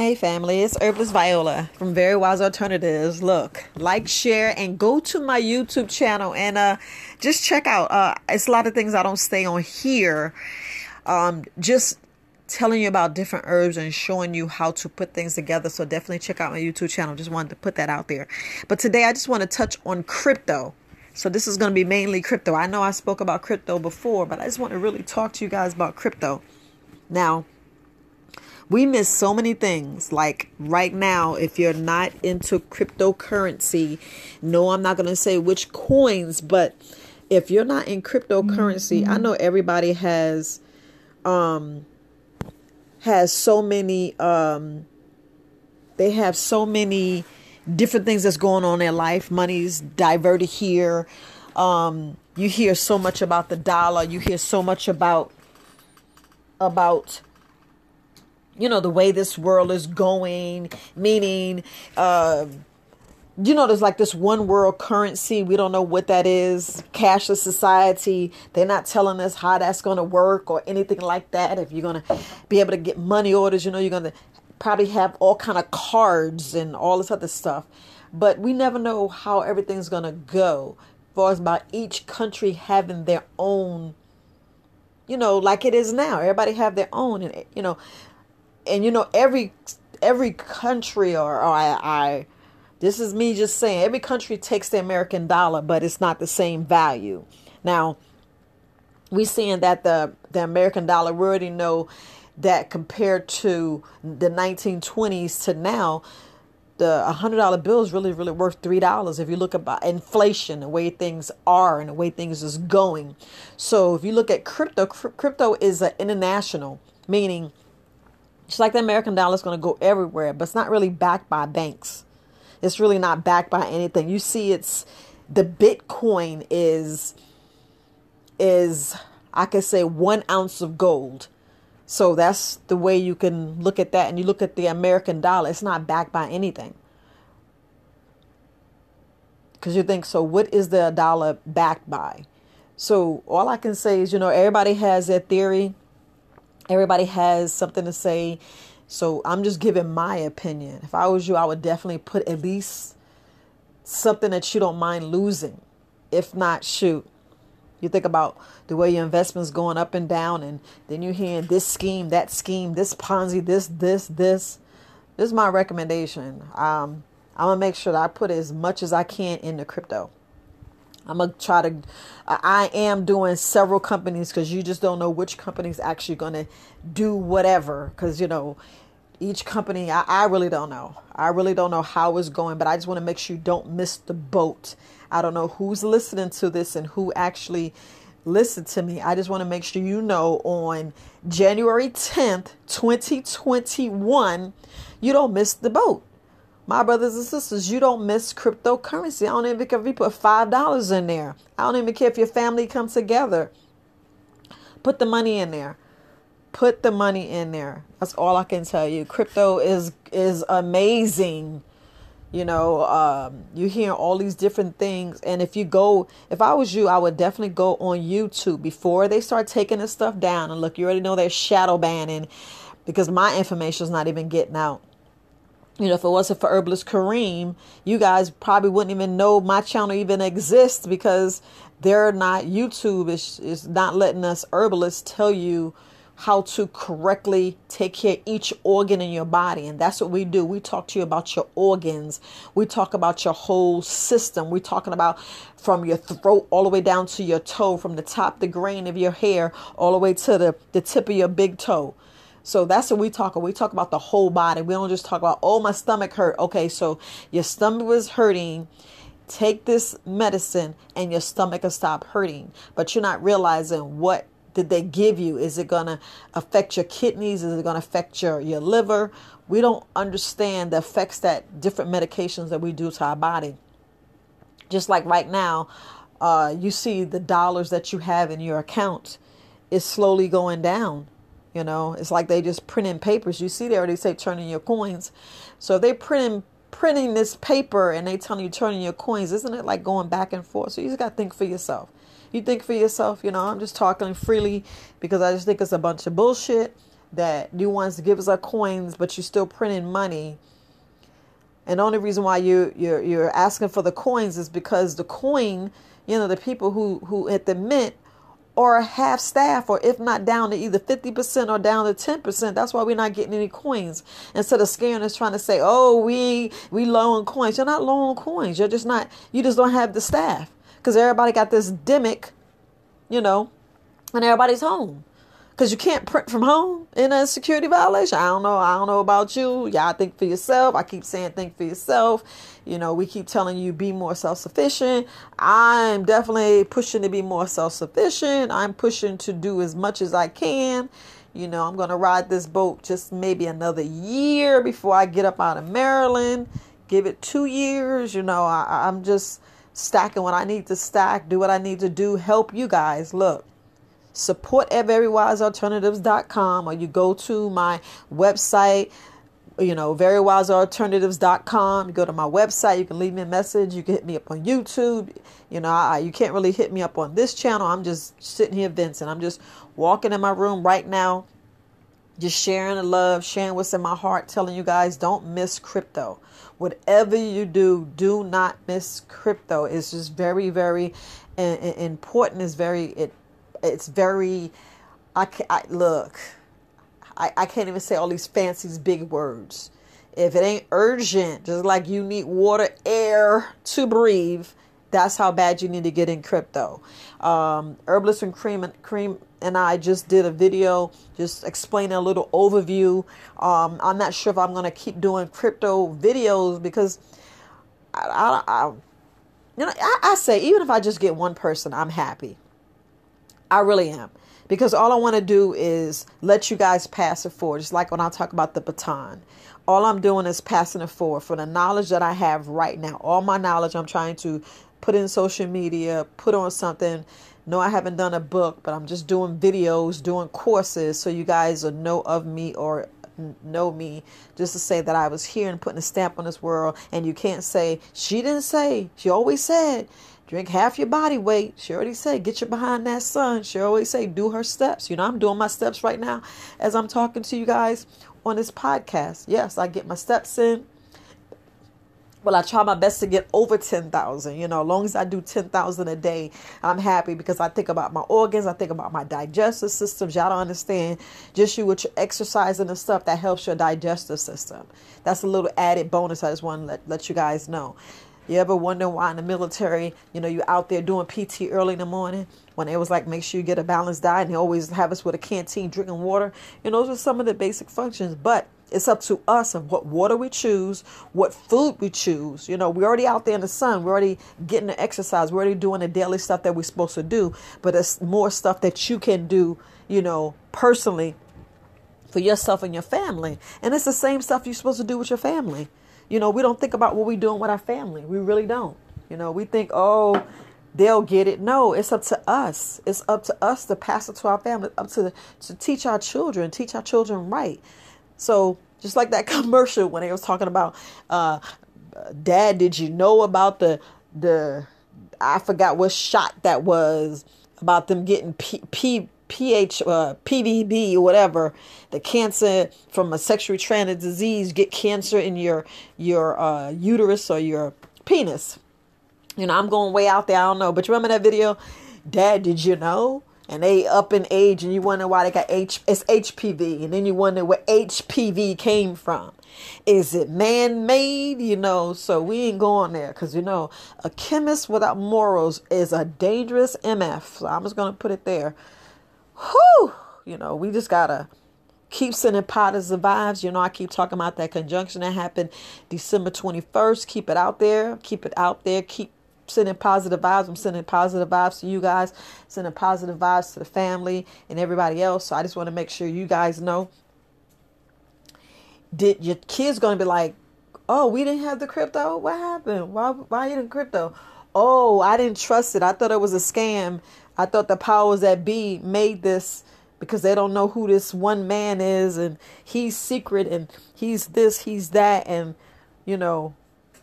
Hey family, it's Herbalist Viola from Very Wise Alternatives. Look, like, share, and go to my YouTube channel and uh just check out. Uh it's a lot of things I don't stay on here. Um just telling you about different herbs and showing you how to put things together. So definitely check out my YouTube channel. Just wanted to put that out there. But today I just want to touch on crypto. So this is going to be mainly crypto. I know I spoke about crypto before, but I just want to really talk to you guys about crypto. Now, we miss so many things. Like right now, if you're not into cryptocurrency, no, I'm not going to say which coins, but if you're not in cryptocurrency, mm-hmm. I know everybody has um has so many um they have so many different things that's going on in their life. Money's diverted here. Um you hear so much about the dollar, you hear so much about about you know the way this world is going meaning uh, you know there's like this one world currency we don't know what that is cashless society they're not telling us how that's going to work or anything like that. If you're going to be able to get money orders you know you're going to probably have all kind of cards and all this other stuff. But we never know how everything's going to go as far as about each country having their own you know like it is now. Everybody have their own and you know and you know every every country or, or I, I this is me just saying every country takes the American dollar, but it's not the same value. Now we seeing that the the American dollar we already know that compared to the 1920s to now the $100 bill is really really worth $3 if you look about inflation the way things are and the way things is going so if you look at crypto crypto is an international meaning just like the American dollar is going to go everywhere, but it's not really backed by banks. It's really not backed by anything. You see, it's the Bitcoin is is I could say one ounce of gold. So that's the way you can look at that. And you look at the American dollar, it's not backed by anything. Because you think, so what is the dollar backed by? So all I can say is, you know, everybody has their theory Everybody has something to say. So I'm just giving my opinion. If I was you, I would definitely put at least something that you don't mind losing. If not, shoot. You think about the way your investments going up and down, and then you're hearing this scheme, that scheme, this Ponzi, this, this, this. This is my recommendation. Um, I'm gonna make sure that I put as much as I can into crypto. I'm gonna try to. I am doing several companies because you just don't know which company is actually gonna do whatever. Because you know, each company, I, I really don't know. I really don't know how it's going, but I just want to make sure you don't miss the boat. I don't know who's listening to this and who actually listen to me. I just want to make sure you know on January 10th, 2021, you don't miss the boat. My brothers and sisters, you don't miss cryptocurrency. I don't even care if you put $5 in there. I don't even care if your family comes together. Put the money in there. Put the money in there. That's all I can tell you. Crypto is is amazing. You know, um, you hear all these different things. And if you go, if I was you, I would definitely go on YouTube before they start taking this stuff down. And look, you already know they're shadow banning because my information is not even getting out you know, if it wasn't for Herbalist Kareem, you guys probably wouldn't even know my channel even exists because they're not YouTube is is not letting us herbalists tell you how to correctly take care of each organ in your body. And that's what we do. We talk to you about your organs. We talk about your whole system. We're talking about from your throat all the way down to your toe, from the top, the grain of your hair, all the way to the, the tip of your big toe. So that's what we talk about. We talk about the whole body. We don't just talk about, oh, my stomach hurt. Okay, so your stomach was hurting. Take this medicine and your stomach will stop hurting. But you're not realizing what did they give you? Is it going to affect your kidneys? Is it going to affect your, your liver? We don't understand the effects that different medications that we do to our body. Just like right now, uh, you see the dollars that you have in your account is slowly going down you know, it's like they just printing papers. You see they say turning your coins. So they printing printing this paper and they telling you turning your coins. Isn't it like going back and forth? So you just got to think for yourself. You think for yourself, you know, I'm just talking freely because I just think it's a bunch of bullshit. that you want to give us our coins, but you're still printing money. And the only reason why you you're you're asking for the coins is because the coin, you know, the people who who at the mint or a half staff, or if not down to either 50% or down to 10%. That's why we're not getting any coins. Instead of scaring us trying to say, oh, we we low on coins. You're not low on coins. You're just not, you just don't have the staff. Because everybody got this demic, you know, and everybody's home because you can't print from home in a security violation. I don't know. I don't know about you. Y'all think for yourself. I keep saying think for yourself. You know, we keep telling you be more self sufficient. I'm definitely pushing to be more self sufficient. I'm pushing to do as much as I can. You know, I'm going to ride this boat just maybe another year before I get up out of Maryland. Give it two years. You know, I, I'm just stacking what I need to stack, do what I need to do, help you guys. Look, support at verywisealternatives.com or you go to my website you know verywisealternatives.com you go to my website you can leave me a message you can hit me up on youtube. You know I, you can't really hit me up on this channel. I'm just sitting here venting. I'm just walking in my room right now just sharing the love sharing what's in my heart telling you guys don't miss crypto. Whatever you do do not miss crypto. It's just very very important. It's very it it's very I, I look I, I can't even say all these fancy big words if it ain't urgent just like you need water air to breathe that's how bad you need to get in crypto um, herbalist and Kareem and Kareem and I just did a video just explaining a little overview. Um, I'm not sure if I'm going to keep doing crypto videos because I, I, I you know, I, I, say even if I just get one person, I'm happy. I really am. Because all I want to do is let you guys pass it forward. Just like when I talk about the baton. All I'm doing is passing it forward for the knowledge that I have right now. All my knowledge I'm trying to put in social media, put on something. No, I haven't done a book, but I'm just doing videos, doing courses so you guys will know of me or know me just to say that I was here and putting a stamp on this world. And you can't say, she didn't say, she always said. Drink half your body weight. She already said, get you behind that sun. She always say, do her steps. You know, I'm doing my steps right now as I'm talking to you guys on this podcast. Yes, I get my steps in. Well, I try my best to get over 10,000. You know, as long as I do 10,000 a day, I'm happy because I think about my organs. I think about my digestive systems. Y'all don't understand. Just you with your exercising and stuff that helps your digestive system. That's a little added bonus I just want to let, let you guys know. You ever wonder why in the military, you know, you out there doing PT early in the morning when it was like, make sure you get a balanced diet and they always have us with a canteen drinking water. You know, those are some of the basic functions. But it's up to us of what water we choose, what food we choose. You know, we're already out there in the sun. We're already getting the exercise. We're already doing the daily stuff that we're supposed to do. But it's more stuff that you can do, you know, personally for yourself and your family. And it's the same stuff you're supposed to do with your family. You know, we don't think about what we're doing with our family. We really don't. You know, we think, oh, they'll get it. No, it's up to us. It's up to us to pass it to our family, up to to teach our children, teach our children right. So just like that commercial when they was talking about, uh, Dad, did you know about the the I forgot what shot that was about them getting P, P PH, uh, PVB, whatever, the cancer from a sexually transmitted disease, get cancer in your your uh, uterus or your penis. You know, I'm going way out there. I don't know, but you remember that video? Dad, did you know? And they up in age, and you wonder why they got H. It's HPV, and then you wonder where HPV came from. Is it man made? You know, so we ain't going there because you know, a chemist without morals is a dangerous MF. So I'm just gonna put it there whew, you know, we just gotta keep sending positive vibes. You know, I keep talking about that conjunction that happened December 21st. Keep it out there. Keep it out there. Keep sending positive vibes. I'm sending positive vibes to you guys, sending positive vibes to the family and everybody else. So I just want to make sure you guys know. Did your kids gonna be like, oh, we didn't have the crypto? What happened? Why why didn't crypto? Oh, I didn't trust it. I thought it was a scam. I thought the powers that be made this because they don't know who this one man is and he's secret and he's this, he's that and you know,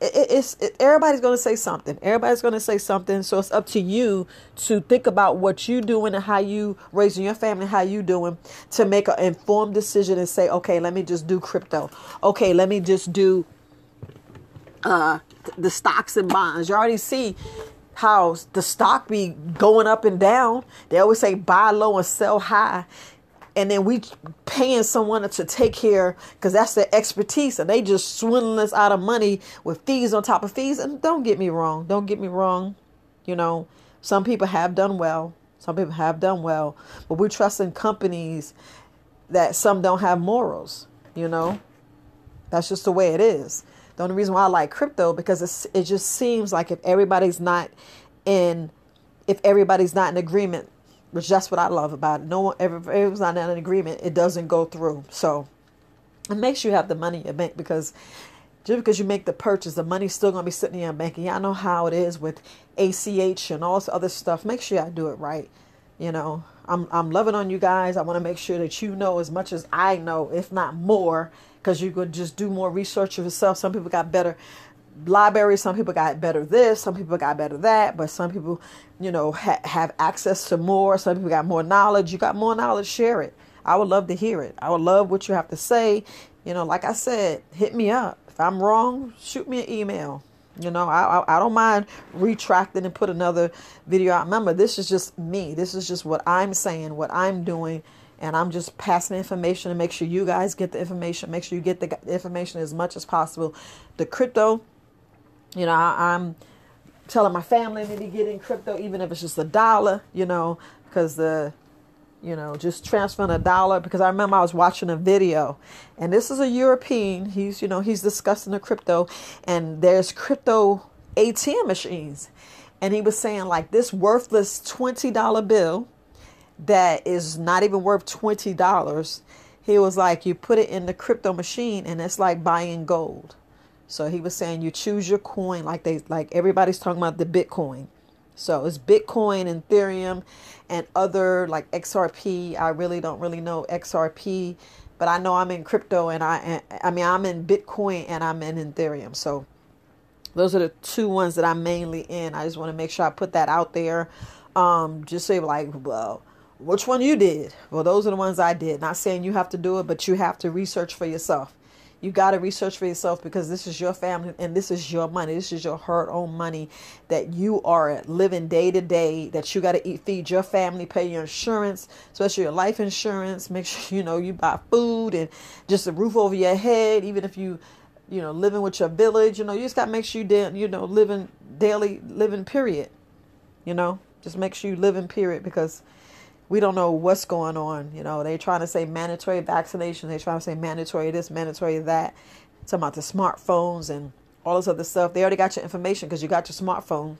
it, it's it, everybody's going to say something. Everybody's going to say something. So it's up to you to think about what you're doing and how you raising your family, how you doing to make an informed decision and say, okay, let me just do crypto. Okay, let me just do uh, the stocks and bonds. You already see how the stock be going up and down. They always say buy low and sell high. And then we paying someone to take care because that's their expertise. And they just swindling us out of money with fees on top of fees. And don't get me wrong don't get me wrong you know some people have done well some people have done well. But we trust in companies that some don't have morals you know? That's just the way it is the only reason why i like crypto because it just seems like if everybody's not in if everybody's not in agreement which that's what I love about it. No one ever was not in agreement, it doesn't go through. So it makes you have the money in your bank because just because you make the purchase, the money's still gonna be sitting in your bank. And y'all know how it is with ACH and all this other stuff. Make sure I do it right. You know, I'm I'm loving on you guys. I want to make sure that you know as much as I know, if not more, because you could just do more research yourself. Some people got better libraries. Some people got better this, some people got better that, but some people, you know, ha- have access to more. Some people got more knowledge. You got more knowledge, share it. I would love to hear it. I would love what you have to say. You know, like I said, hit me up. If I'm wrong, shoot me an email. You know, I, I, I don't mind retracting and put another video out. Remember, this is just me. This is just what I'm saying, what I'm doing, and I'm just passing information to make sure you guys get the information. Make sure you get the information as much as possible. The crypto you know, I, am telling my family to get in crypto, even if it's just a dollar, you know, because the, you know, just transferring a dollar. Because I remember I was watching a video, and this is a European. He's, you know, he's discussing the crypto, and there's crypto ATM machines. And he was saying, like, this worthless $20 bill that is not even worth $20. He was like, you put it in the crypto machine, and it's like buying gold. So he was saying you choose your coin like they like everybody's talking about the Bitcoin. So it's Bitcoin and Ethereum and other like XRP. I really don't really know XRP, but I know I'm in crypto and I I mean I'm in Bitcoin and I'm in Ethereum. So those are the two ones that I'm mainly in. I just want to make sure I put that out there. Um, just say like, well, which one you did? Well, those are the ones I did. Not saying you have to do it, but you have to research for yourself. You got to research for yourself because this is your family and this is your money. This is your hard earned money that you are living day to day, that you got to eat, feed your family, pay your insurance, especially your life insurance. Make sure, you know, you buy food and just a roof over your head, even if you, you know, living with your village, you know, you just got to make sure you, you know, living daily, living period, you know, just make sure you live in period because we don't know what's going on. You know, they're trying to say mandatory vaccination. They're trying to say mandatory this, mandatory that. Talking about the smartphones and all this other stuff. They already got your information because you got your smartphone.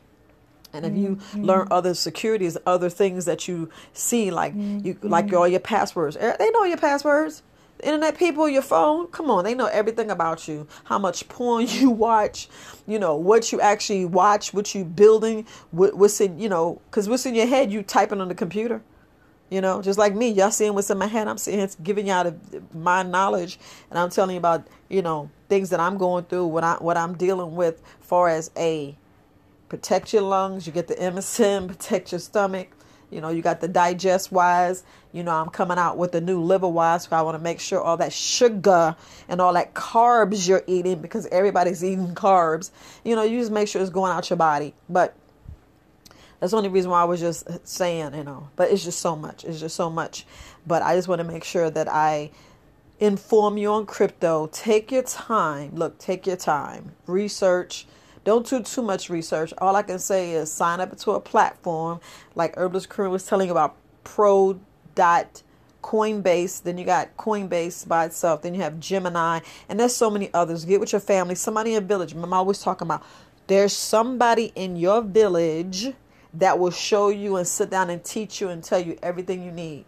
And if you mm-hmm. learn other securities, other things that you see, like mm-hmm. you like all your passwords, eh, they know your passwords. internet people, your phone, come on, they know everything about you. How much porn you watch, you know what you actually watch, what you building, what, what's in, you know, because what's in your head, you typing on the computer. You know, just like me, y'all seeing what's in my head. I'm seeing it's giving y'all the, my knowledge, and I'm telling you about you know things that I'm going through, what I what I'm dealing with, far as a protect your lungs. You get the MSM, protect your stomach. You know, you got the digest wise. You know, I'm coming out with the new liver wise. So I want to make sure all that sugar and all that carbs you're eating because everybody's eating carbs. You know, you just make sure it's going out your body. But that's the only reason why I was just saying, you know, but it's just so much. It's just so much. But I just want to make sure that I inform you on crypto. Take your time. Look, take your time. Research. Don't do too much research. All I can say is sign up to a platform like Herbalist Kareem was telling you about pro dot Coinbase, then you got Coinbase by itself, then you have Gemini, and there's so many others. Get with your family, somebody in your village. I'm always talking about there's somebody in your village that will show you and sit down and teach you and tell you everything you need.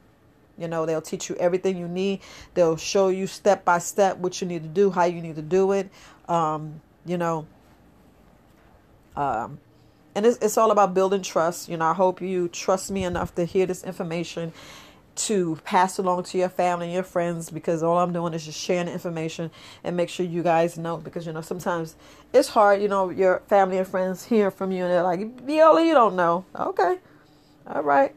You know, they'll teach you everything you need. They'll show you step by step what you need to do, how you need to do it. Um, you know, um, and it's, it's all about building trust. You know, I hope you trust me enough to hear this information to pass along to your family and your friends because all I'm doing is just sharing information and make sure you guys know because you know sometimes it's hard, you know, your family and friends hear from you and they're like, Viola, you don't know. Okay. All right.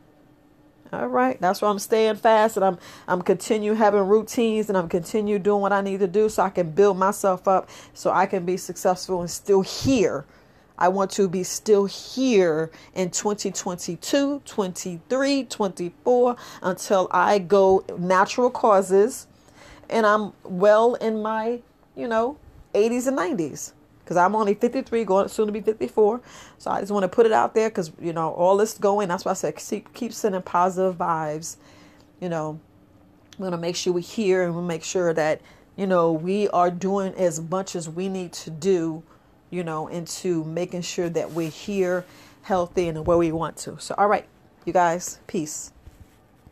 All right. That's why I'm staying fast and I'm I'm continue having routines and I'm continue doing what I need to do so I can build myself up so I can be successful and still here I want to be still here in 2022, 23, 24 until I go natural causes and I'm well in my, you know, 80s and 90s because I'm only 53, going soon to be 54. So I just want to put it out there because, you know, all this going. That's why I said keep, keep sending positive vibes. You know, we're to make sure we're here and we'll make sure that, you know, we are doing as much as we need to do you know, into making sure that we're here healthy and where we want to. So, all right, you guys, peace.